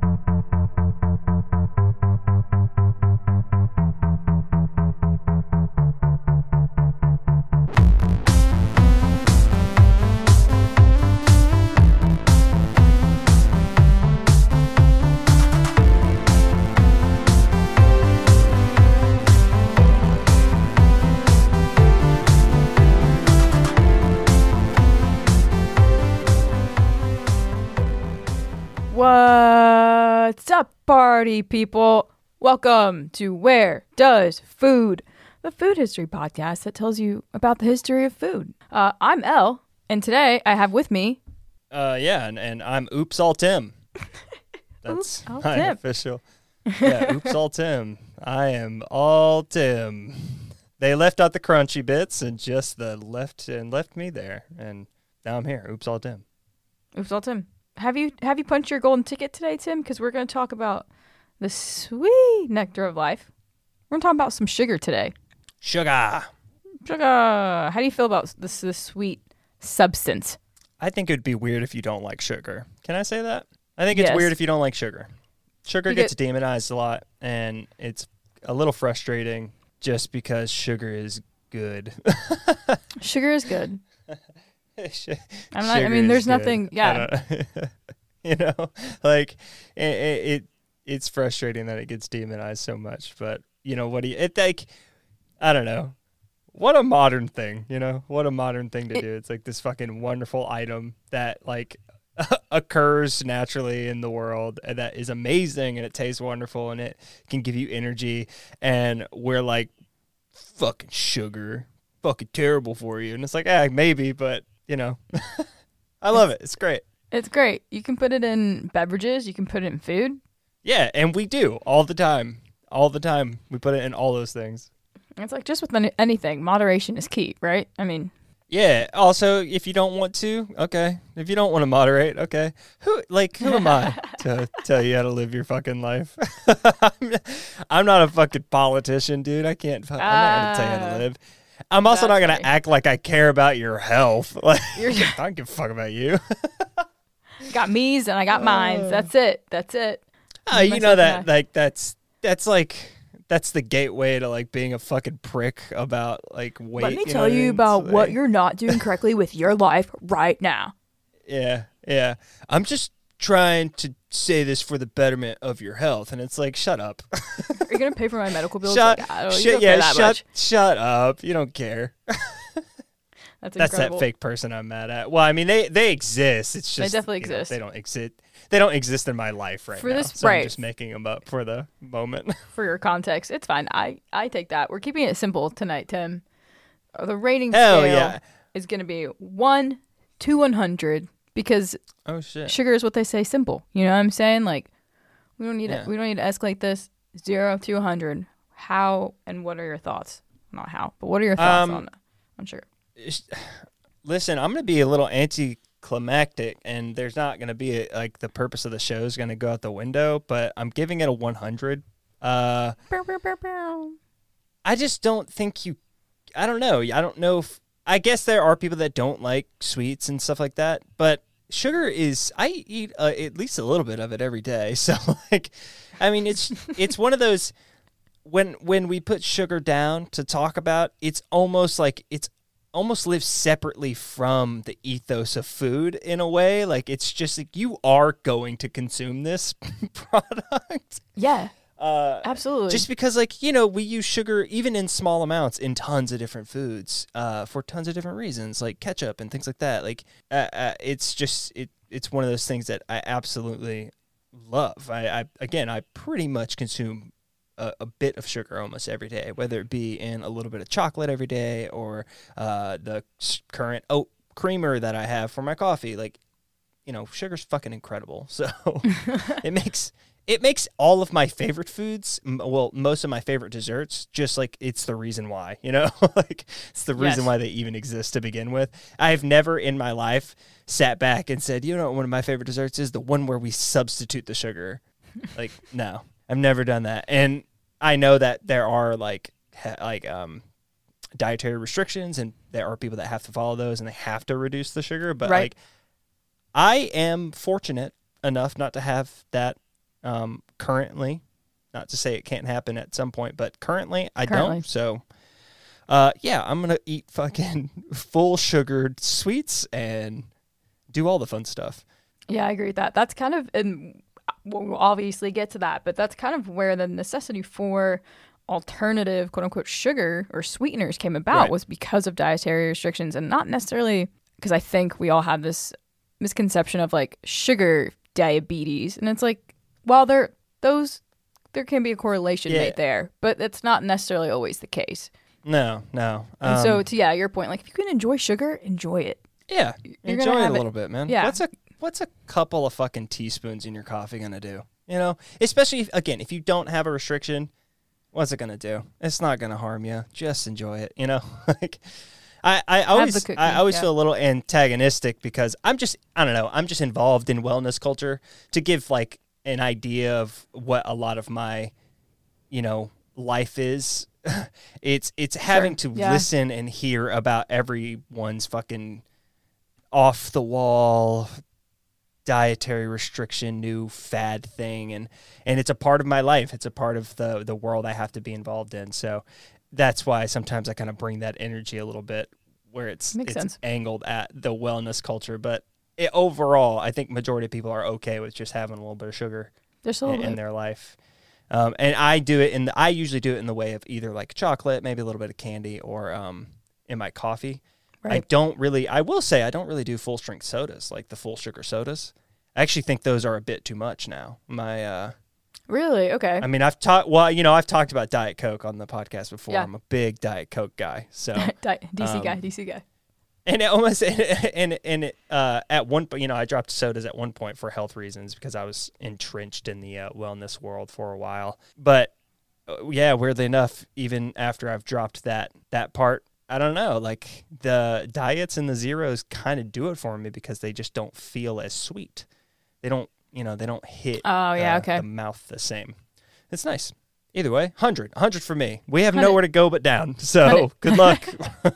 What's up, party people? Welcome to Where Does Food, the food history podcast that tells you about the history of food. Uh, I'm L, and today I have with me. Uh, yeah, and, and I'm Oops All Tim. That's Oops, my Tim. official. Yeah, Oops All Tim. I am all Tim. They left out the crunchy bits and just the left and left me there, and now I'm here. Oops All Tim. Oops, all Tim. Have you have you punched your golden ticket today, Tim? Because we're going to talk about the sweet nectar of life. We're going to talk about some sugar today. Sugar. Sugar. How do you feel about this this sweet substance? I think it'd be weird if you don't like sugar. Can I say that? I think it's Yes. weird if you don't like sugar. Sugar You gets demonized a lot, and it's a little frustrating just because sugar is good. Sugar is good. I'm not- I mean, there's nothing- yeah. you know, like it, it, it, it's frustrating that it gets demonized so much. But you know what? Do you, it like, I don't know. What a modern thing, you know? What a modern thing to It- do. It's like this fucking wonderful item that like occurs naturally in the world and that is amazing and it tastes wonderful and it can give you energy and we're like fucking sugar fucking terrible for you and it's like ah maybe but you know? I love it. It's great. It's great. You can put it in beverages. You can put it in food. yeah and we do all the time. All the time. We put it in all those things. It's like just with anything, moderation is key, right? I mean, yeah. Also if you don't want to okay. If you don't want to moderate okay. Who like who am i to tell you how to live your fucking life? I'm, not a fucking politician dude. I can't i'm not gonna tell you how to uh, live i'm also not gonna act like i care about your health like You're- i don't give a fuck about you got me's and I got mines. That's it. That's it. Uh, you know that like that's that's like that's the gateway to like being a fucking prick about like weight. Let me tell I you about It's what you're not doing correctly with your life right now. Yeah, yeah. I'm just trying to say this for the betterment of your health, and it's like, shut up. Are you gonna pay for my medical bills? shut, Like, shut, yeah, shut, much. shut up. You don't care. That's That's that fake person I'm mad at. Well, I mean, they they exist. It's just, They definitely you know, exist. they don't exist. They don't exist in my life right For now. this- so right. I'm just making them up for the moment. For your context, it's fine. I I take that. We're keeping it simple tonight, Tim. The rating Hell scale yeah. is gonna be one to one hundred because Oh shit. sugar is what they say simple. You know what I'm saying? Like we don't need Yeah. to we don't need to escalate this zero to hundred. How and what are your thoughts? Not how, but what are your thoughts Um, on on sugar? Listen, I'm going to be a little anticlimactic, and there's not going to be a, like the purpose of the show is going to go out the window, but I'm giving it a 100. Uh, bow, bow, bow. I just don't think you. I don't know. I don't know if. I guess there are people that don't like sweets and stuff like that, but sugar is. I eat uh, at least a little bit of it every day. So like, I mean, it's it's one of those. When when we put sugar down to talk about, it's almost like it's almost lives separately from the ethos of food in a way. Like it's just like you are going to consume this product. Yeah, Uh, absolutely. just because like you know we use sugar even in small amounts in tons of different foods uh, for tons of different reasons like ketchup and things like that. Like uh, uh, it's just it it's one of those things that i absolutely love. I, I again i pretty much consume a, a bit of sugar almost every day whether it be in a little bit of chocolate every day or uh, the current oat creamer that i have for my coffee. Like you know sugar's fucking incredible. So it makes it makes all of my favorite foods well most of my favorite desserts just like it's the reason why you know? Like it's the reason Yes. why they even exist to begin with. I've never in my life sat back and said you know one of my favorite desserts is? The one where we substitute the sugar. Like no i've never done that. And i know that there are like like um dietary restrictions and there are people that have to follow those and they have to reduce the sugar but Right. like i am fortunate enough not to have that Um, currently, not to say it can't happen at some point, but currently I Currently. don't. So, uh, yeah, I'm gonna eat fucking full sugared sweets and do all the fun stuff. Yeah, I agree with that. That's kind of, and we'll obviously get to that, but that's kind of where the necessity for alternative quote unquote sugar or sweeteners came about Right. was because of dietary restrictions and not necessarily because I think we all have this misconception of like sugar diabetes. And it's like, while there, those, there can be a correlation Yeah. made there, but it's not necessarily always the case. No, no. And so, Um, to yeah, your point, like if you can enjoy sugar, enjoy it. yeah, you're enjoy it a it- little bit, man. yeah. What's a what's a couple of fucking teaspoons in your coffee gonna do? You know, especially if, again if you don't have a restriction, what's it gonna do? It's not gonna harm you. Just enjoy it. You know, like. I, I always cookie, I always yeah. feel a little antagonistic because I'm just I don't know I'm just involved in wellness culture to give like an idea of what a lot of my you know life is. It's it's having to yeah. listen and hear about everyone's fucking off the wall dietary restriction new fad thing and and it's a part of my life. It's a part of the the world I have to be involved in. So that's why sometimes I kind of bring that energy a little bit where it's Makes it's sense. angled at the wellness culture. But it, overall I think majority of people are okay with just having a little bit of sugar There's a in, in their life. Um, and I do it in the, I usually do it in the way of either like chocolate, maybe a little bit of candy, or um, in my coffee. I don't really. I will say I don't really do full strength sodas like the full sugar sodas. I actually think those are a bit too much now. My, uh, Really? Okay. I mean, I've talked. Well, you know, I've talked about Diet Coke on the podcast before. Yeah. I'm a big Diet Coke guy. So Di- DC guy, um, DC guy. And it almost and and it, uh, at one point, you know, I dropped sodas at one point for health reasons because I was entrenched in the uh, wellness world for a while. But uh, yeah, weirdly enough, even after I've dropped that that part, I don't know, like the diets and the zeros kind of do it for me because they just don't feel as sweet. They don't, you know, they don't hit. Oh, yeah, uh, okay. The mouth the same. It's nice. Either way, 100. 100 for me. We have 100. nowhere to go but down. So, 100. good luck.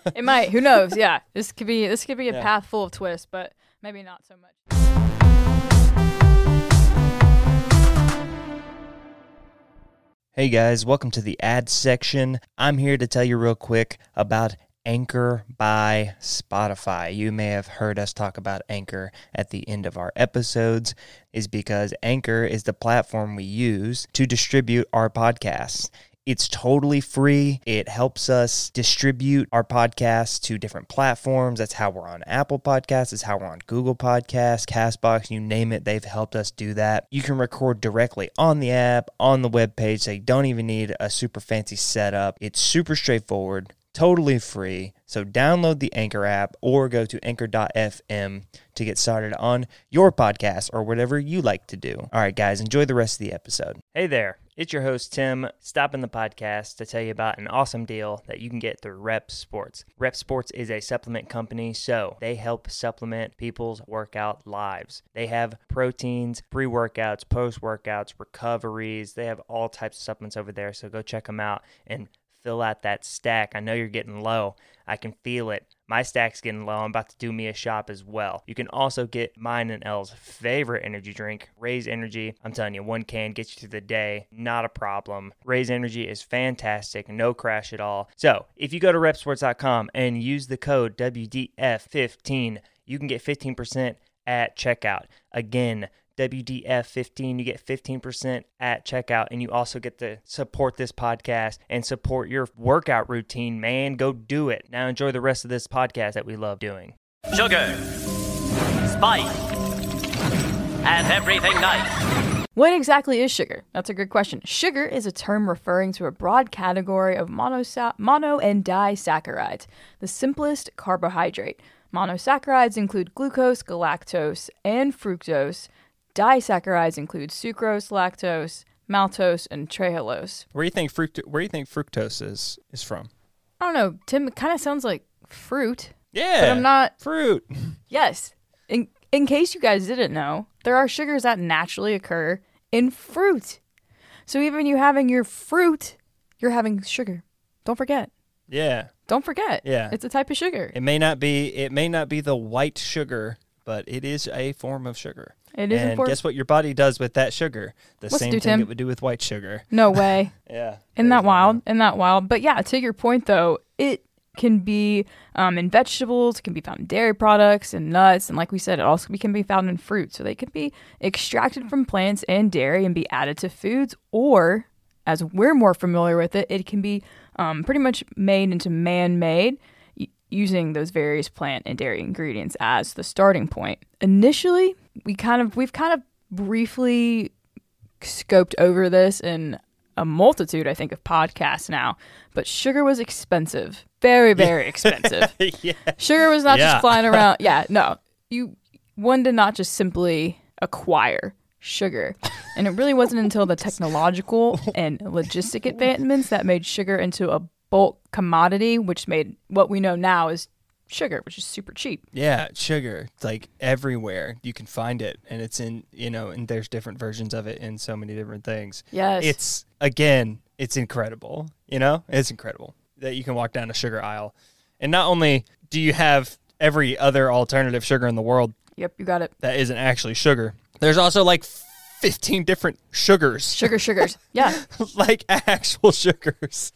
It might. Who knows? Yeah, this could be this could be a Yeah. path full of twists, but maybe not so much. Hey guys, welcome to the ad section. I'm here to tell you real quick about Anchor by Spotify. You may have heard us talk about Anchor at the end of our episodes, is because Anchor is the platform we use to distribute our podcasts. It's totally free. It helps us distribute our podcasts to different platforms. That's how we're on Apple Podcasts. That's how we're on Google Podcasts, Castbox, you name it. They've helped us do that. You can record directly on the app, on the web page. So you don't even need a super fancy setup. It's super straightforward, totally free. So download the Anchor app or go to anchor.fm to get started on your podcast or whatever you like to do. All right, guys, enjoy the rest of the episode. Hey there. It's your host, Tim, stopping the podcast to tell you about an awesome deal that you can get through Repp Sports. Repp Sports is a supplement company, so they help supplement people's workout lives. They have proteins, pre workouts, post workouts, recoveries. They have all types of supplements over there, so go check them out and fill out that stack. I know you're getting low. I can feel it. My stack's getting low. I'm about to do me a shop as well. You can also get mine and L's favorite energy drink, Raze Energy. I'm telling you, one can get you through the day. Not a problem. Raze Energy is fantastic. No crash at all. So if you go to reppsports.com and use the code WDF15, you can get 15% at checkout. Again, WDF15, you get 15% at checkout, and you also get to support this podcast and support your workout routine, man. Go do it. Now, enjoy the rest of this podcast that we love doing. Sugar, spice, and everything nice. What exactly is sugar? That's a good question. Sugar is a term referring to a broad category of monosa- mono and disaccharides, the simplest carbohydrate. Monosaccharides include glucose, galactose, and fructose. Disaccharides include sucrose, lactose, maltose, and trehalose. Where do you think fruct- Where do you think fructose is is from? I don't know, Tim, it kind of sounds like fruit. Yeah, But I'm not- fruit. Yes. In in case you guys didn't know, there are sugars that naturally occur in fruit. So even you having your fruit, you're having sugar. Don't forget. Yeah, Don't forget. Yeah. It's a type of sugar. it may not be it may not be the white sugar, but it is a form of sugar. It is and important. guess what your body does with that sugar? The it same do, thing Tim? it would do with white sugar. No way. Yeah. Isn't that wild? Isn't that wild? But yeah, to your point though, it can be um, in vegetables, it can be found in dairy products and nuts, and like we said, it also can be found in fruit. So they can be extracted from plants and dairy and be added to foods, or as we're more familiar with it, it can be um, pretty much made into man-made y- using those various plant and dairy ingredients as the starting point. Initially, we kind of we've kind of briefly scoped over this in a multitude, I think, of podcasts now. But sugar was expensive, very, very expensive. yeah. Sugar was not Yeah. just flying around. Yeah, no, you one did not just simply acquire sugar, and it really wasn't until the technological and logistic advancements that made sugar into a bulk commodity, which made what we know now is sugar, which is super cheap. Yeah, sugar. It's like everywhere you can find it, and it's in you know, and there's different versions of it in so many different things. Yes, It's again, it's incredible. You know, it's incredible that you can walk down a sugar aisle, and not only do you have every other alternative sugar in the world yep, you got it. that isn't actually sugar, there's also like 15 different sugars, Sugar, sugars. Yeah, like actual sugars,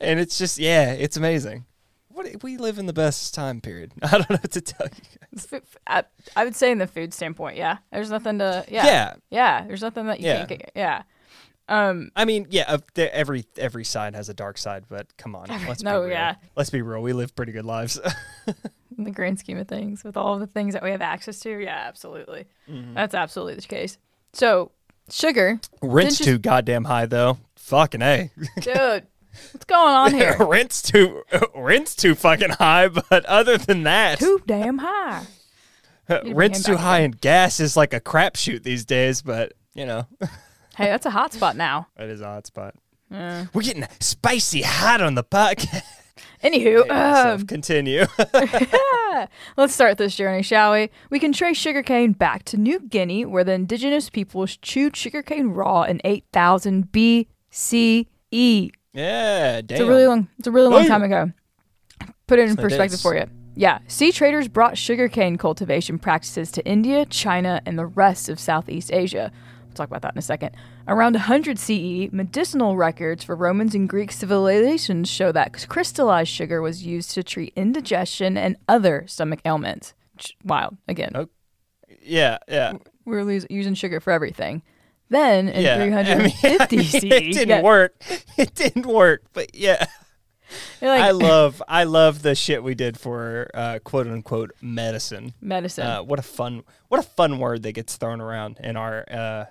and it's just yeah, it's amazing. What we live in the best time period. I don't know what to tell you. guys. I would say in the food standpoint, yeah. There's nothing to yeah. yeah. Yeah, there's nothing that you Yeah. can't get. Yeah. Um I mean, yeah, every every side has a dark side, but come on, let's no, be real. yeah. Let's be real. We live pretty good lives. in the grand scheme of things, with all the things that we have access to, yeah, absolutely. Mm-hmm. That's absolutely the case. So sugar, Rent's you- too goddamn high though. Fucking a. dude, what's going on here? rent's too rent's too fucking high, but other than that, Too damn high. rent's too high again. and gas is like a crapshoot these days. But you know, Hey, that's a hot spot now. that is a hot spot. We're getting spicy hot on the podcast. anywho, um, continue. Let's start this journey, shall we? We can trace sugarcane back to New Guinea, where the indigenous peoples chewed sugarcane raw in 8000 BCE. Yeah, damn. It's a really long. It's a really long Damn. time ago. Put it in It perspective for you. Yeah, sea traders brought sugarcane cultivation practices to India, China, and the rest of Southeast Asia. We'll talk about that in a second. Around 100 CE, medicinal records for Romans and Greek civilizations show that crystallized sugar was used to treat indigestion and other stomach ailments. Wild. Again, Oh, yeah, yeah. We're using sugar for everything. Then in yeah. I mean, 350 CE, it didn't yeah, work. It didn't work, but yeah. like, I love I love the shit we did for uh, quote unquote medicine. medicine. Uh, what a fun what a fun word that gets thrown around in our uh,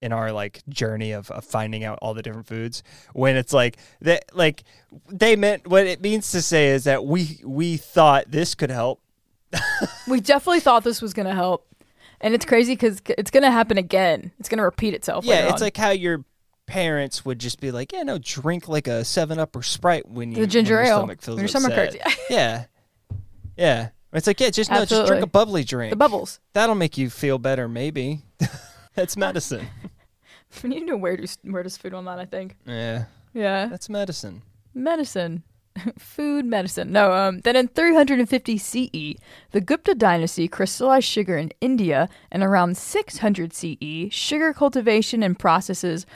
in our like journey of, of finding out all the different foods when it's like that like they meant what it means to say is that we we thought this could help We definitely thought this was going to help. And it's crazy because it's going to happen again. It's going to repeat itself. yeah it's on. like how your parents would just be like yeah no drink like a 7 up or sprite when you The ginger when your ale, stomach feels when your stomach hurts. yeah yeah it's like yeah just no just drink a bubbly drink the bubbles. That'll make you feel better, maybe. that's medicine. We need to know where does where does food on that. I think. yeah, Yeah, that's medicine. medicine, food medicine. No. Um. Then in 350 CE, the Gupta dynasty crystallized sugar in India, and around 600 CE, sugar cultivation and processes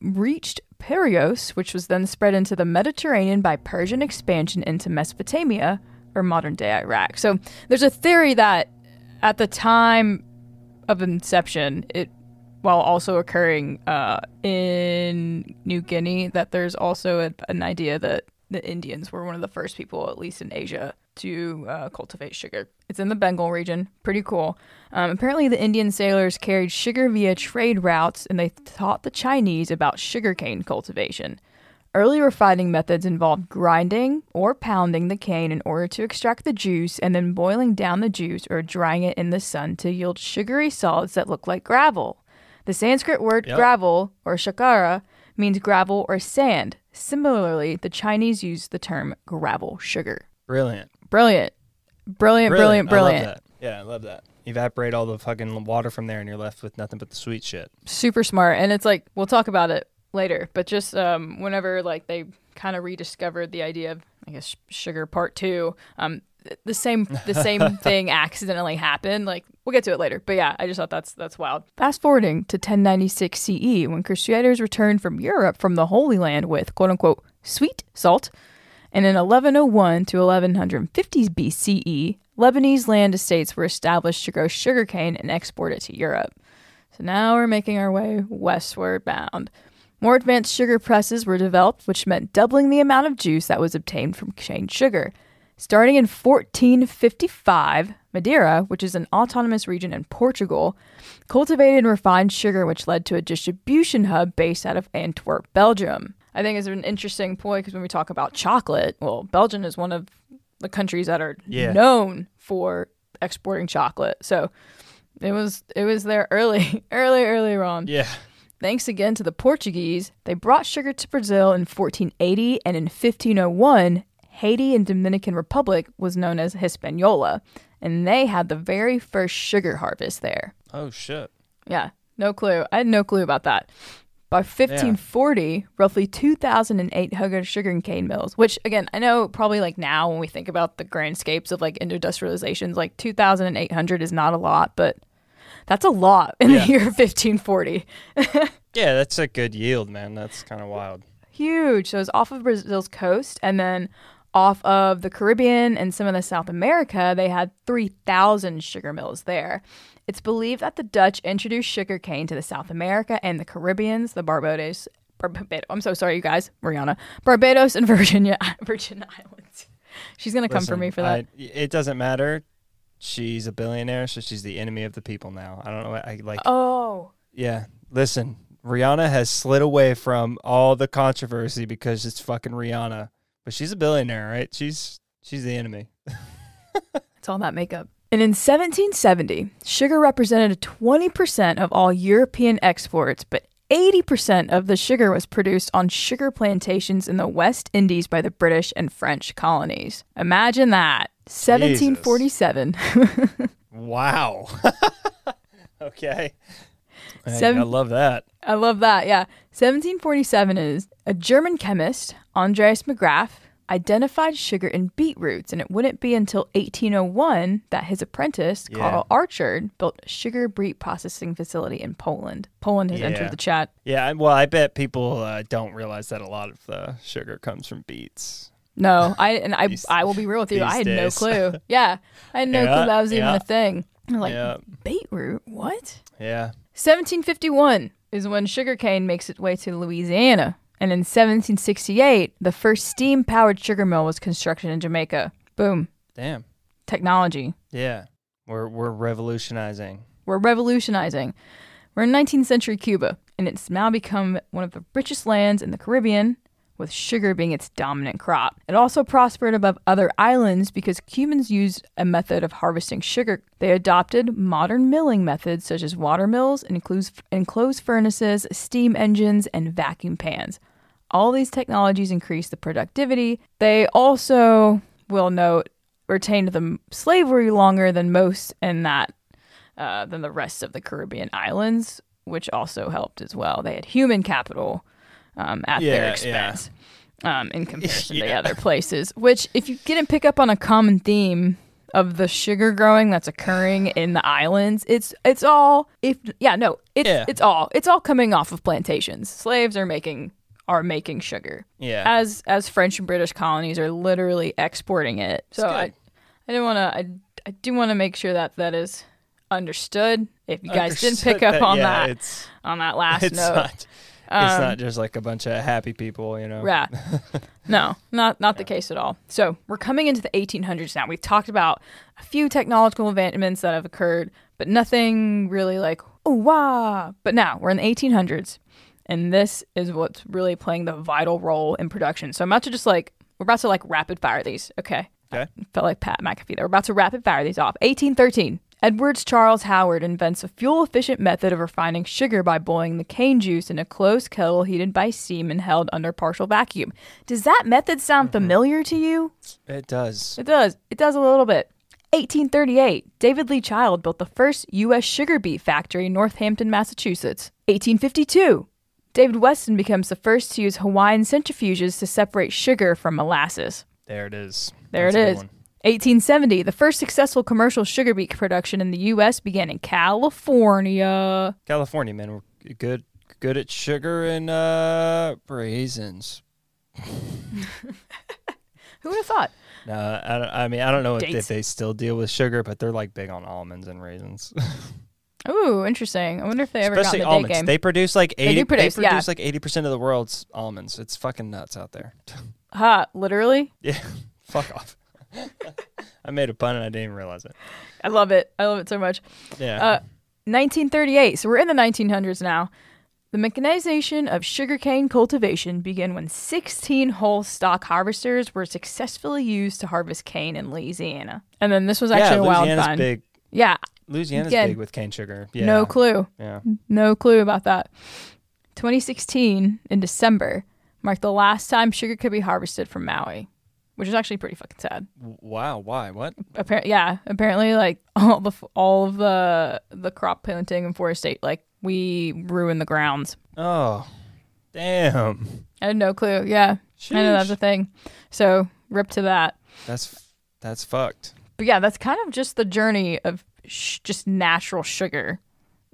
reached Persia, which was then spread into the Mediterranean by Persian expansion into Mesopotamia or modern day Iraq. So there's a theory that at the time of inception, it while also occurring uh, in New Guinea, that there's also a, an idea that the Indians were one of the first people, at least in Asia, to uh, cultivate sugar. It's in the Bengal region. Pretty cool. Um, apparently, the Indian sailors carried sugar via trade routes, and they taught the Chinese about sugarcane cultivation. Early refining methods involved grinding or pounding the cane in order to extract the juice and then boiling down the juice or drying it in the sun to yield sugary solids that look like gravel. The Sanskrit word Yep. gravel or shakara means gravel or sand. Similarly, the Chinese use the term gravel sugar. Brilliant. Brilliant. Brilliant, brilliant, I brilliant. love that. Yeah, I love that. Evaporate all the fucking water from there, and you're left with nothing but the sweet shit. super smart and it's like we'll talk about it later but just um whenever like they kind of rediscovered the idea of i guess sugar part two um the same the same thing accidentally happened. Like we'll get to it later. But yeah, I just thought that's that's wild. Fast forwarding to 1096 CE when Crusaders returned from Europe from the Holy Land with quote unquote sweet salt. And in 1101 to 1150 BCE, Lebanese land estates were established to grow sugarcane and export it to Europe. So now we're making our way westward bound. More advanced sugar presses were developed, which meant doubling the amount of juice that was obtained from cane sugar. Starting in 1455, Madeira, which is an autonomous region in Portugal, cultivated and refined sugar, which led to a distribution hub based out of Antwerp, Belgium. I think is an interesting point because when we talk about chocolate, well, Belgium is one of the countries that are Yeah. known for exporting chocolate. So it was it was there early, early, earlier on. Yeah. Thanks again to the Portuguese, they brought sugar to Brazil in 1480 and in 1501, Haiti and Dominican Republic was known as Hispaniola, and they had the very first sugar harvest there. Oh shit. Yeah, no clue. I had no clue about that. By 1540, roughly 2,800 sugar and cane mills, which again, I know probably like now when we think about the grandscapes of like industrializations, like 2,800 is not a lot, but that's a lot in Yeah. the year 1540. Yeah, that's a good yield, man. That's kind of wild. huge. So it's off of Brazil's coast and then off of the Caribbean and some of the South America, they had 3,000 sugar mills there. It's believed that the Dutch introduced sugar cane to the South America and the Caribbeans, the Barbados, Barbados I'm so sorry, you guys, Mariana, Barbados and Virginia, Virgin Islands. She's gonna come for me for that. I- it doesn't matter. She's a billionaire, so she's the enemy of the people now. I don't know. what I like. oh, Yeah. Listen, Rihanna has slid away from all the controversy because it's fucking Rihanna. But she's a billionaire, right? She's she's the enemy. It's all that makeup. And in 1770, sugar represented 20% of all European exports, but 80% of the sugar was produced on sugar plantations in the West Indies by the British and French colonies. Imagine that. 1747. Wow. okay. Seven- I love that. I love that. Yeah. 1747 is a German chemist, Andreas Marggraf, identified sugar in beetroots, and it wouldn't be until 1801 that his apprentice, Yeah. Carl Achard, built a sugar beet processing facility in Poland. Poland has Yeah. entered the chat. Yeah, well, I bet people uh, don't realize that a lot of the sugar comes from beets. No, I and I These- I will be real with you. I had no clue. Yeah, I had no Yeah, clue that was even a thing. I'm like beetroot, what? Yeah. 1751 is when sugarcane makes its way to Louisiana, and in 1768, the first steam-powered sugar mill was constructed in Jamaica. Boom, Damn. technology. Yeah. We're we're revolutionizing. We're revolutionizing. We're in 19th century Cuba, and it's now become one of the richest lands in the Caribbean, with sugar being its dominant crop. It also prospered above other islands because Cubans used a method of harvesting sugar. They adopted modern milling methods such as water mills, enclosed, furnaces, steam engines, and vacuum pans. All these technologies increased the productivity. They also, will note, retained the slavery longer than most in that uh, than the rest of the Caribbean islands, which also helped as well. They had human capital um, at Yeah, their yeah. expense um, in comparison to Yeah. other places. Which, if you didn't pick up on a common theme of the sugar growing that's occurring in the islands, it's it's all if yeah no it's Yeah. it's all it's all coming off of plantations. Slaves are making are making sugar Yeah. as as French and British colonies are literally exporting it. So. I, I didn't want to. I, I do want to make sure that that is understood. If you guys didn't pick Understood up on yeah, that on that last note, not it's Um, not just like a bunch of happy people, you know. Right. no, not not the case at all. So we're coming into the 1800s now. We've talked about a few technological advancements that have occurred, but nothing really like oh wow. But now we're in the 1800s, and this is what's really playing the vital role in production. So I'm about to just like we're about to like rapid fire these. Okay. Okay. Felt like Pat McAfee there. We're about to rapid fire these off. 1813. Edwards Charles Howard invents a fuel efficient method of refining sugar by boiling the cane juice in a closed kettle heated by steam and held under partial vacuum. Does that method sound mm-hmm. familiar to you? It does. It does. It does a little bit. 1838, David Lee Child built the first U.S. sugar beet factory in Northampton, Massachusetts. 1852, David Weston becomes the first to use Hawaiian centrifuges to separate sugar from molasses. There it is. There That's it is. One. 1870, the first successful commercial sugar beet production in the U.S. began in California. California, man, we're good good at sugar and uh, raisins. Who would have thought? No, I, don't, I mean I don't know if, if they still deal with sugar, but they're like big on almonds and raisins. Ooh, interesting. I wonder if they ever Especially got in the almonds. game. They produce like eighty. do produce, yeah. like eighty percent of the world's almonds. It's fucking nuts out there. ha, literally. yeah, fuck off. I made a pun and I didn't even realize it. I love it. I love it so much. Yeah. Uh, 1938. So we're in the 1900s now. The mechanization of sugarcane cultivation began when 16 whole stalk harvesters were successfully used to harvest cane in Louisiana. And then this was actually yeah, a wild Louisiana's find. big. Yeah, Louisiana's Again, big with cane sugar. Yeah. no clue. Yeah. No clue about that. 2016 in December marked the last time sugar could be harvested from Maui, which is actually pretty fucking sad. Wow. Why? What? Apparently, yeah, apparently like all the all of the the crop planting and forestation like we ruined the grounds. Oh, damn. I had no clue. Yeah, I know that's a thing. So rip to that. That's that's fucked. But yeah, that's kind of just the journey of sh- just natural sugar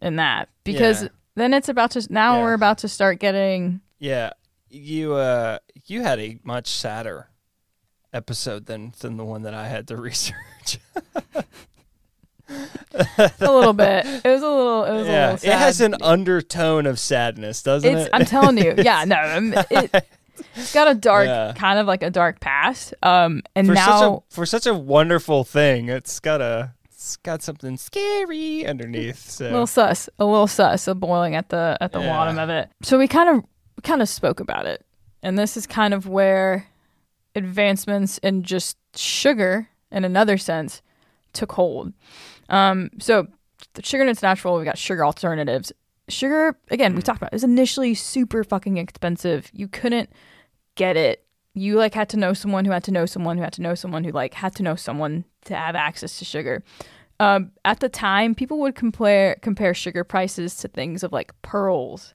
in that because Yeah. then it's about to now Yeah. we're about to start getting Yeah. You uh you had a much sadder episode than than the one that I had to research. a little bit. It was a little. It was a yeah. little. It has an undertone of sadness, doesn't It's. it? I'm telling you. Yeah. No. um, It, it's got a dark, Yeah. kind of like a dark past. Um, and for now such a for such a wonderful thing, it's got a it's got something scary underneath. So a little sus, a little sus, a boiling at the at the Yeah. bottom of it. So we kind of kind of spoke about it, and this is kind of where advancements in just sugar, in another sense, took hold. Um, so the sugar in its natural, we got sugar alternatives. Sugar, again, we talked about it was initially super fucking expensive. You couldn't get it. You like had to know someone who had to know someone who had to know someone who like had to know someone to have access to sugar. Um, at the time, people would compare compare sugar prices to things of like pearls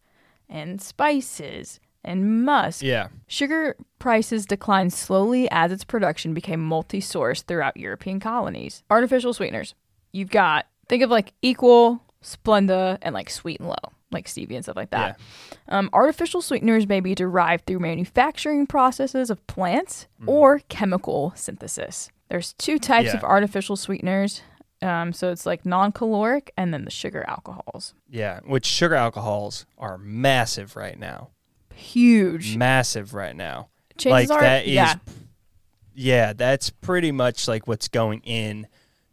and spices and musk. yeah. Sugar prices declined slowly as its production became multi sourced throughout European colonies. Artificial sweeteners. You've got, think of like Equal, Splenda, and like Sweet and Low, like stevia and stuff like that. Um, artificial sweeteners may be derived through manufacturing processes of plants or chemical synthesis. There's two types Yeah. of artificial sweeteners. Um, so it's like non caloric and then the sugar alcohols. Yeah, which sugar alcohols are massive right now. Huge. Massive right now. Chances like are, that is yeah. yeah, that's pretty much like what's going in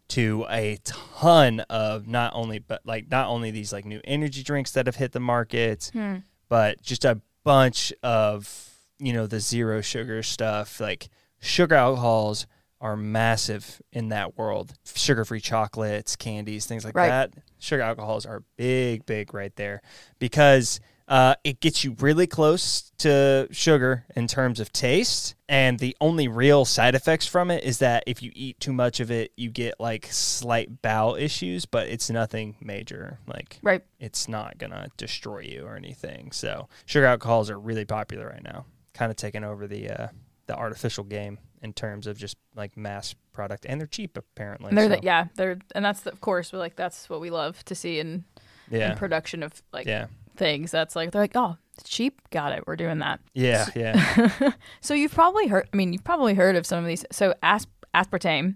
to a ton of not only but like not only these like new energy drinks that have hit the market, Hmm. but just a bunch of you know the zero sugar stuff. Like sugar alcohols are massive in that world. Sugar-free chocolates, candies, things like Right. that. Sugar alcohols are big, big right there because uh, it gets you really close to sugar in terms of taste. And the only real side effects from it is that if you eat too much of it, you get like slight bowel issues, but it's nothing major. Like Right. it's not gonna destroy you or anything. So sugar alcohols are really popular right now, kind of taking over the uh, the artificial game in terms of just like mass product, and they're cheap apparently. And they're so, the, yeah, they're and that's the, of course we're like that's what we love to see in, in production of like yeah, things. That's like they're like oh it's cheap, got it, we're doing that. yeah, yeah. So you've probably heard. I mean, you've probably heard of some of these. So asp- aspartame,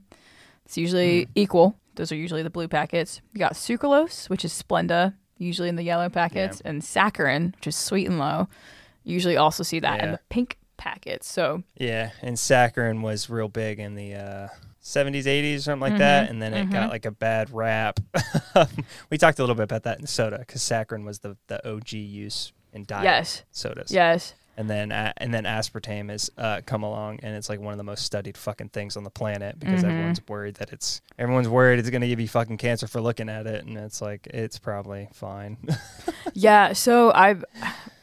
it's usually Hmm. equal. Those are usually the blue packets. You got sucralose, which is Splenda, usually in the yellow packets, and saccharin, which is sweet and low. Usually also see that in the pink packets. So Yeah, and saccharin was real big in the uh, 70s, 80s, something like Mm-hmm. that, and then it got like a bad rap. we talked a little bit about that in soda because saccharin was the, the OG use in diet yes, sodas. yes, and then a and then aspartame has uh, come along, and it's like one of the most studied fucking things on the planet because Mm-hmm. everyone's worried that it's everyone's worried it's gonna give you fucking cancer for looking at it, and it's like it's probably fine. yeah. So I've,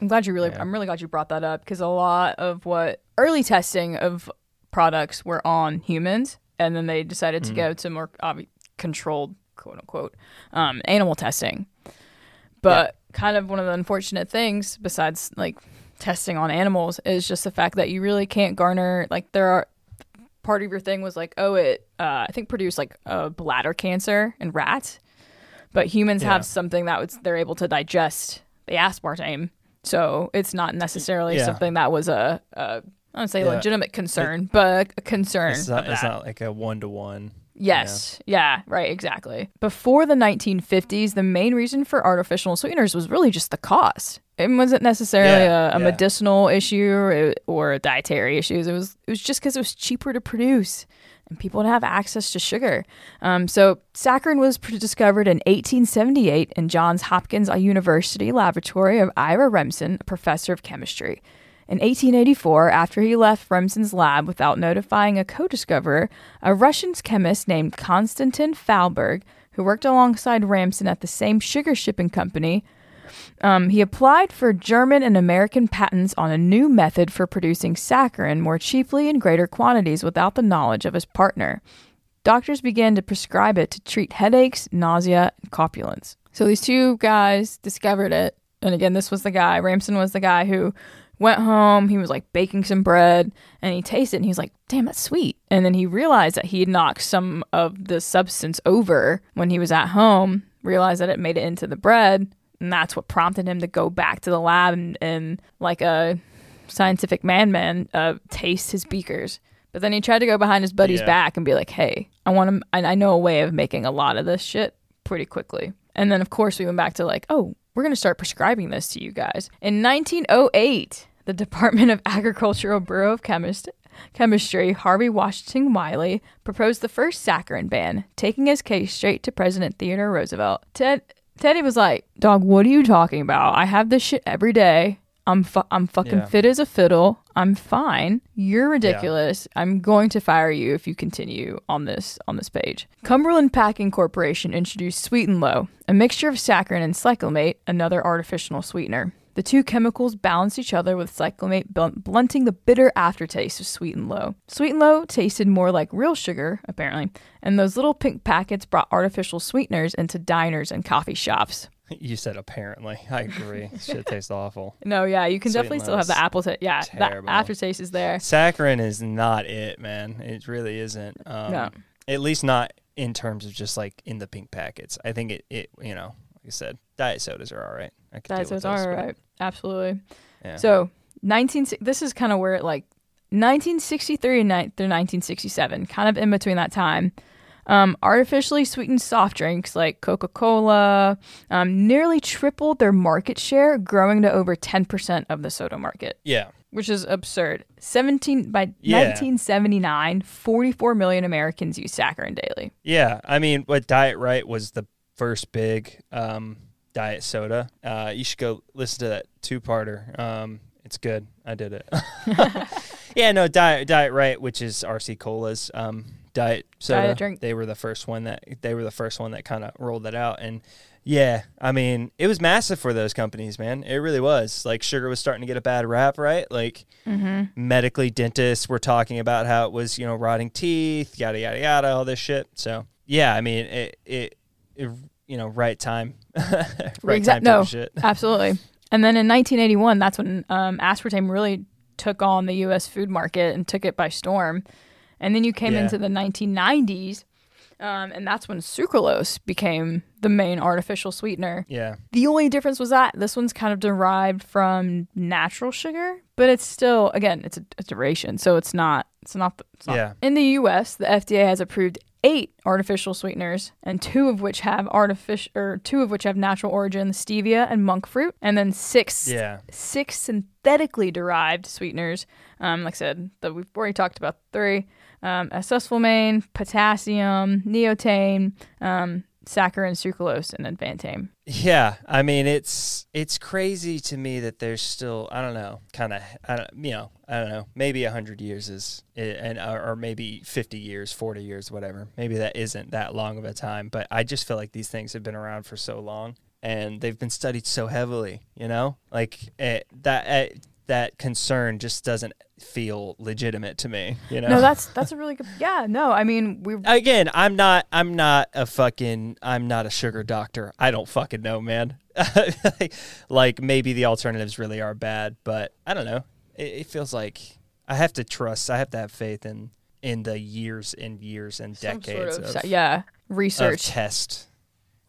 I'm glad you really, Yeah. I'm really glad you brought that up because a lot of what early testing of products were on humans, and then they decided to go to more obvi- controlled, quote unquote, um, animal testing. But kind of one of the unfortunate things, besides like testing on animals, is just the fact that you really can't garner like there are part of your thing was like, oh, it uh, I think produced like uh, bladder cancer in rats, but humans Yeah. have something that was they're able to digest the aspartame, so it's not necessarily Yeah. something that was a, a I don't say Yeah. legitimate concern, but a concern. It's not, it's not like a one to one. Yes. Yeah. right. Exactly. Before the 1950s, the main reason for artificial sweeteners was really just the cost. It wasn't necessarily Yeah, a, a yeah. medicinal issue or, or dietary issues. It was it was just because it was cheaper to produce and people would have access to sugar. Um, so saccharin was discovered in 1878 in Johns Hopkins University laboratory of Ira Remsen, a professor of chemistry. In 1884, after he left Remsen's lab without notifying a co discoverer, a Russian chemist named Konstantin Fahlberg, who worked alongside Ramson at the same sugar shipping company, um, he applied for German and American patents on a new method for producing saccharin more cheaply in greater quantities without the knowledge of his partner. Doctors began to prescribe it to treat headaches, nausea, and corpulence. So these two guys discovered it. And again, this was the guy, Ramson was the guy who went home. He was like baking some bread and he tasted it and he was like, damn, that's sweet. And then he realized that he had knocked some of the substance over when he was at home, realized that it made it into the bread. And that's what prompted him to go back to the lab and, and like a scientific man man, uh, taste his beakers. But then he tried to go behind his buddy's Yeah. back and be like, hey, I want to, I I know a way of making a lot of this shit pretty quickly. And then, of course, we went back to like, oh, we're going to start prescribing this to you guys. In 1908, the Department of Agricultural Bureau of Chemist- Chemistry, Harvey Washington Wiley, proposed the first saccharin ban, taking his case straight to President Theodore Roosevelt. Ted, Teddy was like, dog, what are you talking about? I have this shit every day. I'm, fu- I'm fucking Yeah. fit as a fiddle. I'm fine. You're ridiculous. I'm going to fire you if you continue on this on this page. Cumberland Packing Corporation introduced Sweet and Low, a mixture of saccharin and cyclamate, another artificial sweetener. The two chemicals balance each other with cyclamate blunt- blunting the bitter aftertaste of Sweet and Low. Sweet and Low tasted more like real sugar, apparently, and those little pink packets brought artificial sweeteners into diners and coffee shops. You said apparently. I agree. Shit tastes awful. No, yeah, you can Sweet definitely still have the apple taste. Yeah, terrible. the aftertaste is there. Saccharin is not it, man. It really isn't. Um, No. At least not in terms of just like in the pink packets. I think it, it you know, like I said, diet sodas are all right. I Diet sodas those, are but- right. Absolutely. Yeah. So, 19 this is kind of where it like 1963 through 1967, kind of in between that time. Um, artificially sweetened soft drinks like Coca Cola um, nearly tripled their market share, growing to over 10% of the soda market, yeah. which is absurd. 17 by Yeah. 1979, 44 million Americans use saccharin daily. Yeah, I mean, what Diet Right was the first big um, diet soda. Uh, you should go listen to that two-parter. Um, it's good. I did it. yeah, no, Diet Diet Right, which is RC Cola's um, diet soda. drink. They were the first one that they were the first one that kind of rolled that out, and yeah, I mean, it was massive for those companies, man. It really was. Like sugar was starting to get a bad rap, right? Like medically, dentists were talking about how it was, you know, rotting teeth, yada yada yada, all this shit. So yeah, I mean, it it, it you know, right time, right Exact- time no, shit. absolutely. And then in 1981, that's when um, aspartame really took on the U.S. food market and took it by storm. And then you came Yeah. into the 1990s, um, and that's when sucralose became the main artificial sweetener. Yeah, The only difference was that this one's kind of derived from natural sugar, but it's still again it's a, a duration, so it's not it's not, it's not Yeah. in the U.S. The FDA has approved eight artificial sweeteners, and two of which have artificial or two of which have natural origin, stevia and monk fruit, and then six yeah, six synthetically derived sweeteners. Um, like I said, that we've already talked about three: um, potassium, neotame, um, saccharin, sucralose, and advantame. yeah. I mean, it's it's crazy to me that there's still I don't know, kind of you know I don't know maybe hundred years is and or, or maybe fifty years, forty years, whatever. Maybe that isn't that long of a time, but I just feel like these things have been around for so long and they've been studied so heavily. You know, like eh, that. Eh, that concern just doesn't feel legitimate to me, you know. No, that's that's a really good. Yeah, no, I mean we. again, I'm not I'm not a fucking I'm not a sugar doctor. I don't fucking know, man. like maybe the alternatives really are bad, but I don't know. It, it feels like I have to trust. I have to have faith in in the years and years and Some decades sort of, of, yeah of research. test.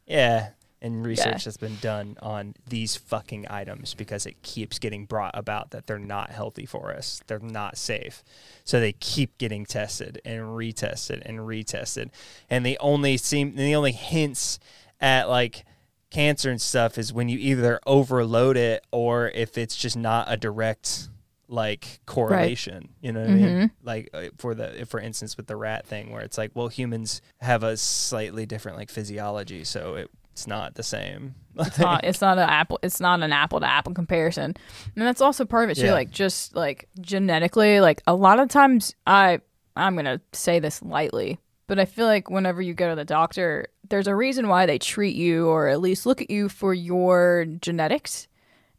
Yeah, and research that's been done on these fucking items because it keeps getting brought about that they're not healthy for us. They're not safe. So they keep getting tested and retested and retested. And the only seem the only hints at like cancer and stuff is when you either overload it or if it's just not a direct like correlation you know what i mean like uh, for the for instance with the rat thing where it's like well humans have a slightly different like physiology so it, it's not the same it's not it's not an apple it's not an apple to apple comparison and that's also part of it too Yeah. like just like genetically like a lot of times i i'm gonna say this lightly but i feel like whenever you go to the doctor there's a reason why they treat you or at least look at you for your genetics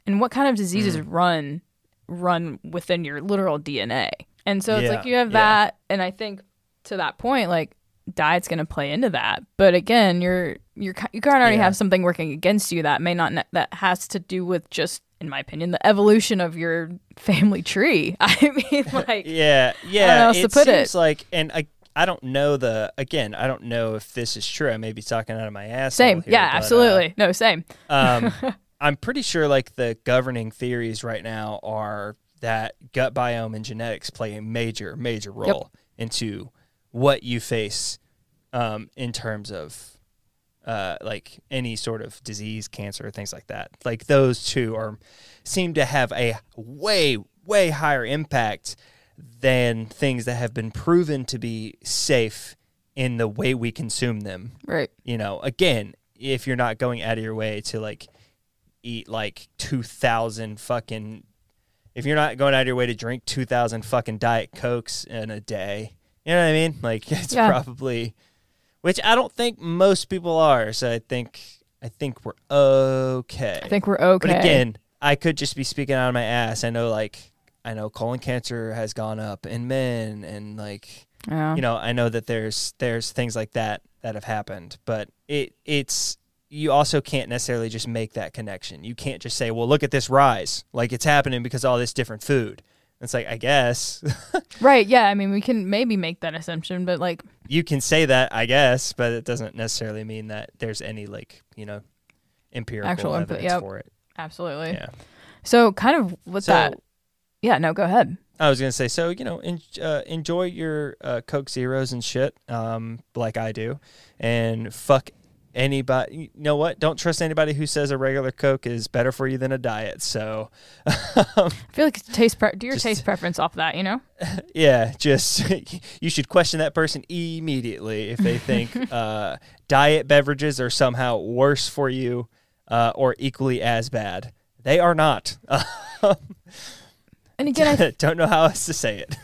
and what kind of diseases Mm. run run within your literal dna and so it's Yeah, like you have that and i think to that point like diet's going to play into that but again you're you're you kind of already Yeah. have something working against you that may not ne- that has to do with just in my opinion the evolution of your family tree i mean like yeah yeah it put it. seems like and i I don't know the again. I don't know if this is true. I may be talking out of my ass. same yeah absolutely no same um, I'm pretty sure like the governing theories right now are that gut biome and genetics play a major, major role into what you face um, in terms of uh, like any sort of disease, cancer, things like that. Like those two are seem to have a way, way higher impact than things that have been proven to be safe in the way we consume them right you know, again, if you're not going out of your way to like eat like 2000 fucking if you're not going out of your way to drink 2000 fucking diet cokes in a day, you know what I mean? Like it's Yeah. probably which I don't think most people are, so I think I think we're okay. i think we're okay But again, I could just be speaking out of my ass. I know like I know colon cancer has gone up in men and like yeah. you know i know that there's there's things like that that have happened but it it's you also can't necessarily just make that connection you can't just say well look at this rise like it's happening because of all this different food it's like i guess. Right yeah i mean we can maybe make that assumption but like you can say that i guess but it doesn't necessarily mean that there's any like you know empirical Actual input, evidence yep. for it. Absolutely. Yeah. So kind of with so that yeah no go ahead. I was gonna say, so you know, en- uh, enjoy your uh, Coke Zeros and shit, um, like I do, and fuck anybody. You know what? Don't trust anybody who says a regular Coke is better for you than a diet. So, i feel like it's taste pre- do your Just- taste preference off that you know yeah, just you should question that person immediately if they think uh, diet beverages are somehow worse for you uh, or equally as bad. They are not. and again i don't know how else to say it.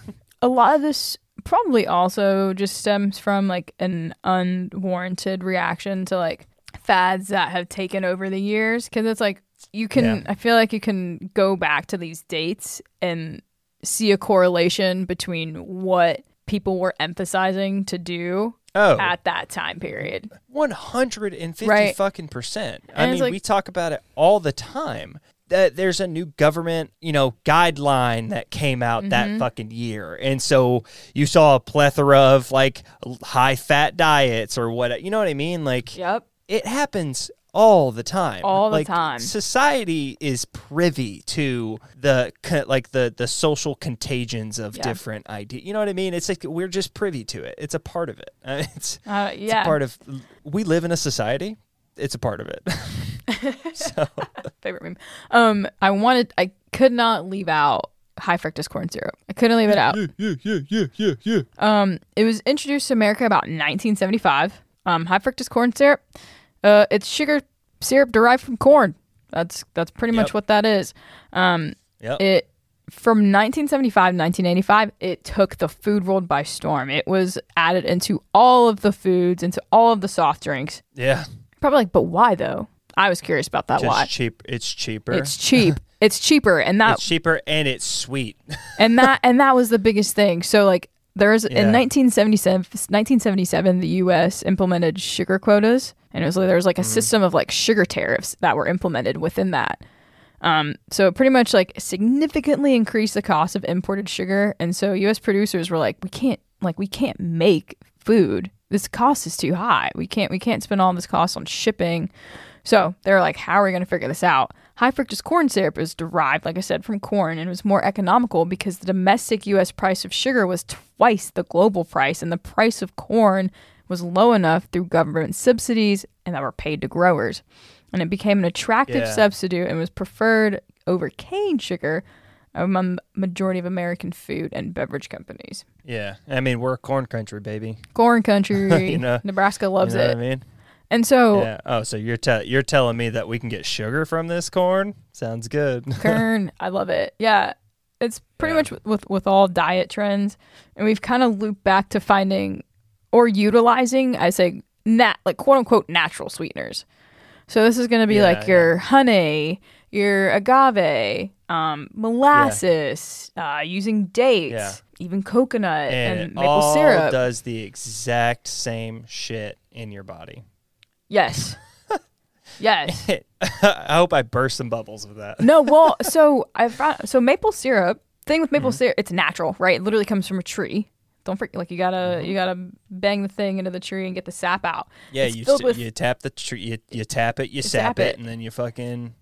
a lot of this probably also just stems from like an unwarranted reaction to like fads that have taken over the years because it's like you can Yeah. i feel like you can go back to these dates and see a correlation between what people were emphasizing to do Oh, at that time period One hundred and fifty Right. fucking percent. I And mean, like- we talk about it all the time. That there's a new government, you know, guideline that came out Mm-hmm. that fucking year, and so you saw a plethora of like high fat diets or what, you know what I mean? Like, yep it happens all the time. All the Like, time. Society is privy to the like the the social contagions of Yeah. different ideas. You know what I mean? It's like we're just privy to it. It's a part of it. It's uh, it's yeah a part of we live in a society it's a part of it so favorite meme um i wanted i could not leave out high fructose corn syrup i couldn't leave it out yeah yeah yeah yeah yeah Um, it was introduced to America about 1975. Um, high fructose corn syrup. Uh, it's sugar syrup derived from corn. That's that's pretty much what that is. Um, yep it from 1975 to 1985, it took the food world by storm. It was added into all of the foods, into all of the soft drinks. yeah Probably like, but why though? I was curious about that. just why? cheap it's cheaper It's cheap. it's cheaper, and that it's cheaper and it's sweet and that and that was the biggest thing. So like there's Yeah. in 1977, 1977 the U.S. implemented sugar quotas, and it was like, there was like a system of like sugar tariffs that were implemented within that. Um, so it pretty much like significantly increased the cost of imported sugar, and so U.S. producers were like, we can't like we can't make food. This cost is too high. We can't we can't spend all this cost on shipping. So they're like, how are we going to figure this out? High fructose corn syrup is derived, like I said, from corn and was more economical because the domestic U.S. price of sugar was twice the global price, and the price of corn was low enough through government subsidies and that were paid to growers. And it became an attractive Yeah. substitute and was preferred over cane sugar among majority of American food and beverage companies. Yeah, I mean we're corn country, baby. Corn country, You know- Nebraska loves you know it. What I mean, And so yeah. Oh, so you're te- you're telling me that we can get sugar from this corn? Sounds good. corn, I love it. Yeah. It's pretty Yeah. much with, with, with all diet trends. And we've kind of looped back to finding or utilizing, I say, nat like quote unquote natural sweeteners. So this is going to be Yeah, like your honey, your agave, um, molasses, uh, using dates, Yeah. even coconut and, and, maple all syrup. does the exact same shit in your body. Yes. yes. I hope I burst some bubbles with that. No, well, so I found so maple syrup. Thing with Mm-hmm. maple syrup, it's natural, right? It literally comes from a tree. Don't forget, like you gotta Mm-hmm. you gotta bang the thing into the tree and get the sap out. Yeah, It's you st- with- you tap the tree, you, you tap it, you, sap sap it, it. and then you fucking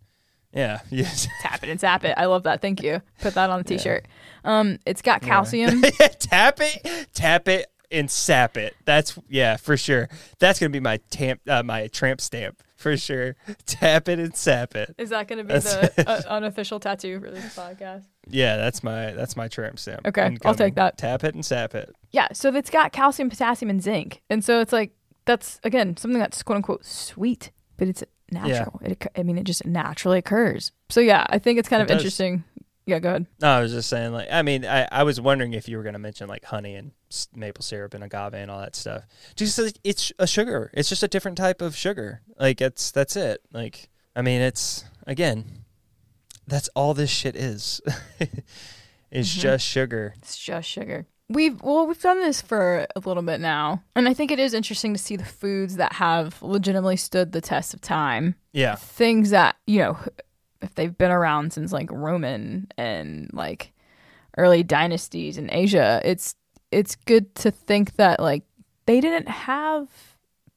yeah, you Tap it and sap it. I love that. Thank you. Put that on a t-shirt. Um, it's got calcium. tap it, tap it, and sap it. That's yeah, for sure. That's gonna be my tamp, uh, my tramp stamp for sure. Tap it and sap it. Is that going to be That's- the uh, unofficial tattoo for this podcast? Yeah, that's my that's my tramp stamp. Okay, I'll take that. Tap it and sap it. Yeah. So it's got calcium, potassium, and zinc, and so it's like that's again something that's quote unquote sweet, but it's natural. It, I mean, it just naturally occurs. So yeah, I think it's kind It of does. interesting. Yeah, go ahead. No, I was just saying, like, I mean, I, I was wondering if you were going to mention like honey and maple syrup and agave and all that stuff. Just like, it's a sugar. It's just a different type of sugar. Like, it's that's it. Like, I mean, it's again, that's all this shit is. it's Mhm. just sugar. It's just sugar. We've well, we've done this for a little bit now, and I think it is interesting to see the foods that have legitimately stood the test of time. Yeah, Things that you know, if they've been around since like Roman and like early dynasties in Asia, it's it's good to think that like they didn't have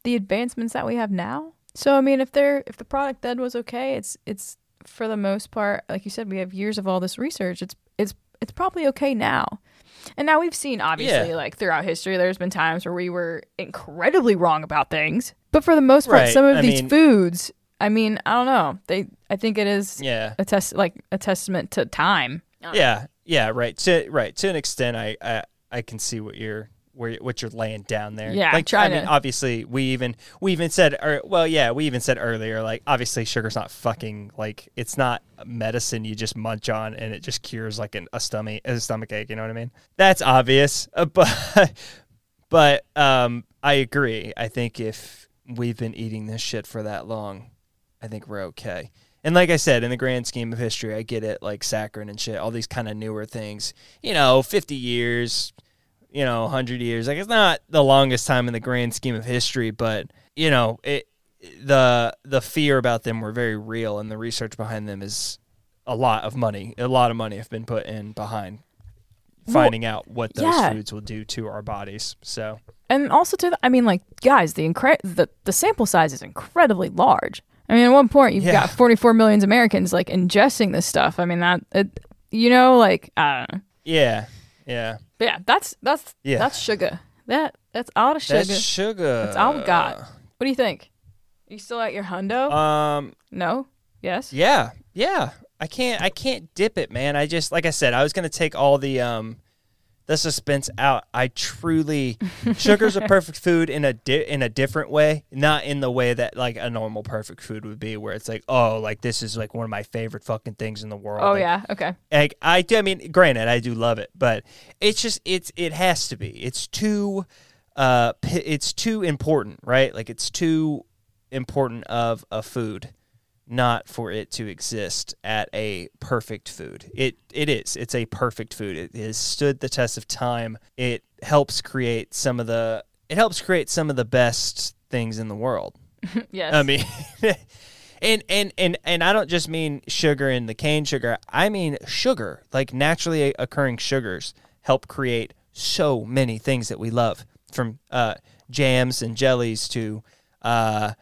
the advancements that we have now. So I mean, if they're if the product then was okay, it's it's for the most part, like you said, we have years of all this research. It's it's it's probably okay now. And now we've seen obviously Yeah. like throughout history there's been times where we were incredibly wrong about things. But for the most part Right. some of I these mean- foods, I mean, I don't know. They I think it is yeah, a test like a testament to time. yeah, yeah. Right. To right to an extent, I I, I can see what you're where what you're laying down there. Yeah, like try I mean, obviously, we even we even said, or well, yeah, we even said earlier, like obviously, sugar's not fucking like it's not medicine you just munch on and it just cures like an, a stomach a stomach ache. You know what I mean? That's obvious, uh, but but um, I agree. I think if we've been eating this shit for that long, I think we're okay. And like I said, in the grand scheme of history, I get it, like saccharin and shit, all these kind of newer things. You know, 50 years, you know, 100 years. Like it's not the longest time in the grand scheme of history, but you know, it the the fear about them were very real and the research behind them is a lot of money. A lot of money have been put in behind finding out what those yeah. foods will do to our bodies. So, And also to the, I mean like guys, the incre- the the sample size is incredibly large. I mean at one point you've Yeah. got 44 million Americans like ingesting this stuff. I mean that it, you know like I don't know. yeah. Yeah. But yeah, that's that's Yeah. that's sugar. That that's all the sugar. That's sugar. That's all we got. What do you think? you still at your hundo? Um no? Yes? Yeah, yeah. I can't I can't dip it, man. I just like I said, I was gonna take all the um the suspense out. I truly sugar's a perfect food in a di- in a different way, not in the way that like a normal perfect food would be, where it's like, oh, like this is like one of my favorite fucking things in the world. Oh Like, yeah, okay. like I do. I mean, granted, I do love it, but it's just it's it has to be. It's too, uh, it's too important, right? Like it's too important of a food, not for it to exist at a perfect food. It it is. It's a perfect food. It has stood the test of time. It helps create some of the. It helps create some of the best things in the world. yes. I mean, and and and and I don't just mean sugar and the cane sugar. I mean sugar, like naturally occurring sugars, help create so many things that we love, from uh, jams and jellies to uh,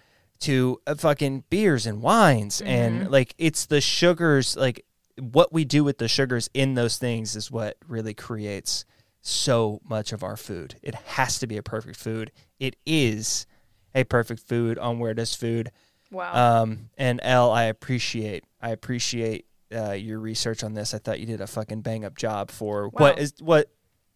to uh, fucking beers and wines, and like it's the sugars, like what we do with the sugars in those things is what really creates so much of our food. It has to be a perfect food. It is a perfect food on Where Does Food. Wow. Um, and L, I appreciate, I appreciate uh, your research on this. I thought you did a fucking bang up job for what Wow. is what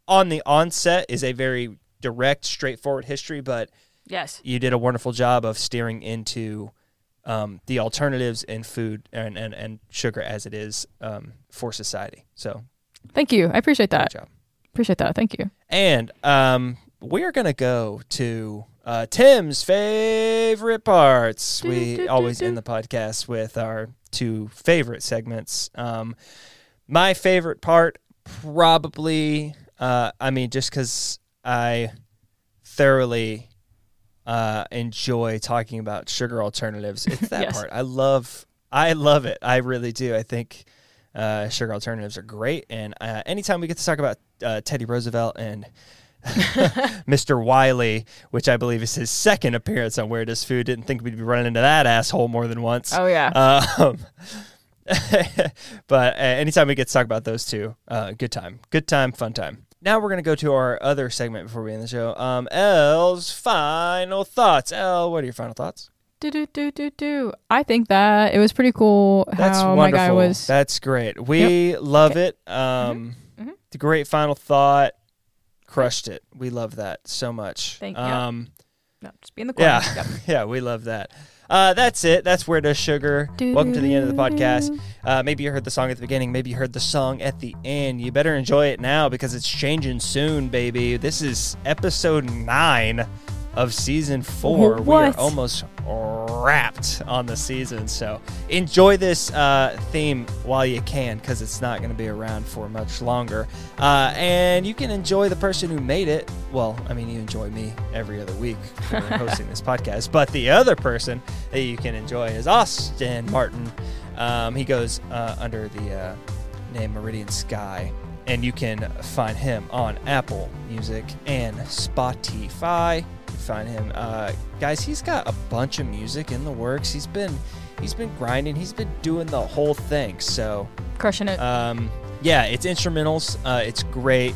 on the onset is a very direct, straightforward history, but yes. you did a wonderful job of steering into um, the alternatives in food and, and, and sugar as it is um, for society. So Thank you. I appreciate that. Appreciate that. Thank you. And um, we're gonna go to uh, Tim's favorite parts. Do, We do, do, always do. end the podcast with our two favorite segments. Um, my favorite part, probably, uh, I mean, just because I thoroughly uh, enjoy talking about sugar alternatives. It's that Yes. part. I love. I love it. I really do. I think uh, sugar alternatives are great, and uh, anytime we get to talk about uh, Teddy Roosevelt and Mr. Wiley, which I believe is his second appearance on Where Does Food, didn't think we'd be running into that asshole more than once. Oh yeah. Um, but uh, anytime we get to talk about those two, uh, good time, good time, fun time. Now we're gonna go to our other segment before we end the show. Um, L's final thoughts. L, what are your final thoughts? do do do do do. I think that it was pretty cool That's how my guy was. That's great. We love it. Um, Mhm. the great final thought. Crushed it. We love that so much. Thank you. um, no, just be in the corner. Yeah, Yep. yeah, we love that. Uh, that's it. That's where does sugar. Welcome to the end of the podcast. Uh, maybe you heard the song at the beginning. Maybe you heard the song at the end. You better enjoy it now because it's changing soon, baby. This is episode nine of season four. We are almost wrapped on the season, so enjoy this uh, theme while you can because it's not going to be around for much longer. Uh, and you can enjoy the person who made it. Well, I mean, you enjoy me every other week for hosting this podcast, but the other person that you can enjoy is Austin Martin. Um, he goes uh, under the uh, name Meridian Sky, and you can find him on Apple Music and Spotify. Find him, uh, guys. He's got a bunch of music in the works. He's been he's been grinding. He's been doing the whole thing. So Crushing it. um, yeah, it's instrumentals. Uh, it's great.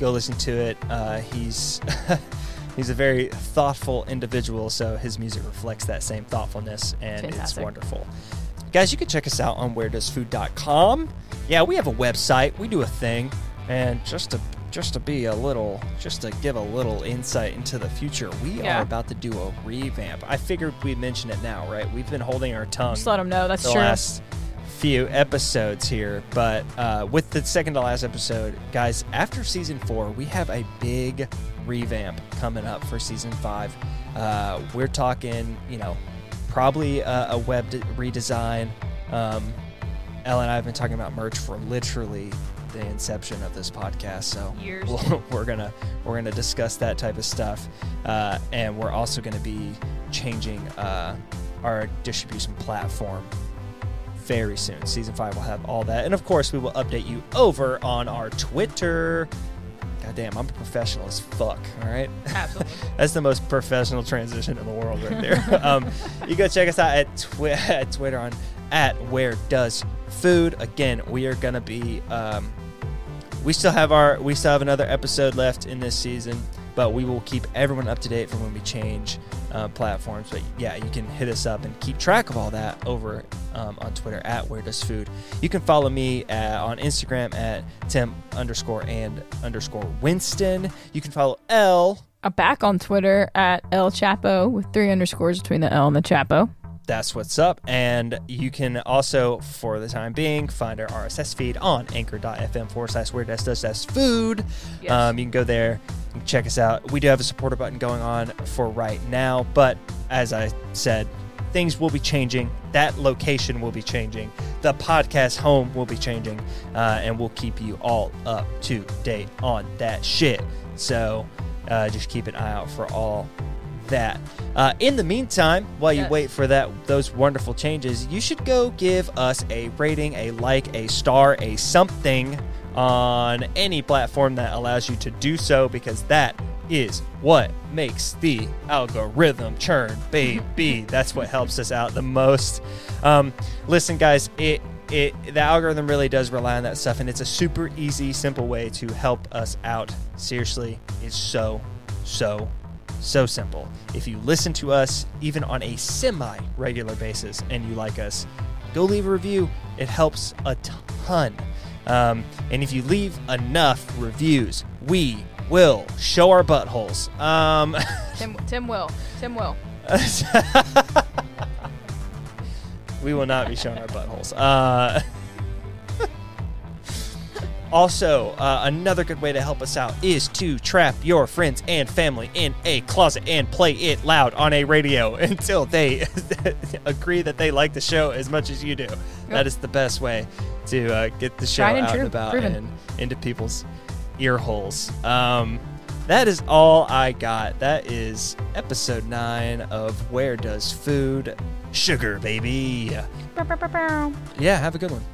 Go listen to it. Uh, he's he's a very thoughtful individual, so his music reflects that same thoughtfulness, and it's wonderful. Guys, you can check us out on where does wheredoesfood.com. Yeah, we have a website. We do a thing, and just to just to be a little, just to give a little insight into the future, we Yeah. are about to do a revamp. I figured we'd mention it now, right? We've been holding our tongue just let them know. That's the true. last few episodes here, but uh, with the second to last episode, guys, after season four, we have a big revamp coming up for season five. Uh, we're talking, you know, probably a, a web de- redesign. Um, L and I have been talking about merch for literally the inception of this podcast, so Years. we'll- we're gonna we're gonna discuss that type of stuff, uh, and we're also gonna be changing uh, our distribution platform very soon. Season five will have all that, and of course, we will update you over on our Twitter. God damn, I'm a professional as fuck. All right. Absolutely. That's the most professional transition in the world right there. um, you go check us out at, twi- at Twitter on at Where Does Food. Again, we are gonna be. Um, we still have our. We still have another episode left in this season, but we will keep everyone up to date from when we change uh, platforms. But yeah, you can hit us up and keep track of all that over um, on Twitter at Where Does Food. You can follow me uh, on Instagram at Tim underscore and underscore Winston. You can follow L back on Twitter at L Chapo with three underscores between the L and the Chapo. That's what's up. And you can also, for the time being, find our RSS feed on anchor.fm forward slash where does does does food. Yes. Um, you can go there and check us out. We do have a supporter button going on for right now, but as I said, things will be changing. That location will be changing. The podcast home will be changing, uh, and we'll keep you all up to date on that shit. So uh, just keep an eye out for all that. Uh, in the meantime, while you Yes. wait for that those wonderful changes, you should go give us a rating, a like, a star, a something on any platform that allows you to do so because that is what makes the algorithm churn, baby. That's what helps us out the most. Um, listen, guys, it it the algorithm really does rely on that stuff, and it's a super easy, simple way to help us out. Seriously, it's so so so simple. If you listen to us even on a semi regular basis and you like us, go leave a review. It helps a ton. Um, and if you leave enough reviews, we will show our buttholes. Um, Tim, Tim will. Tim will. we will not be showing our buttholes. Uh, also, uh, another good way to help us out is to trap your friends and family in a closet and play it loud on a radio until they agree that they like the show as much as you do. That is the best way to uh, get the show out true, and about proven. and into people's ear holes. Um, that is all I got. That is episode nine of Where Does Food Sugar, baby? Bow, bow, bow. Yeah, have a good one.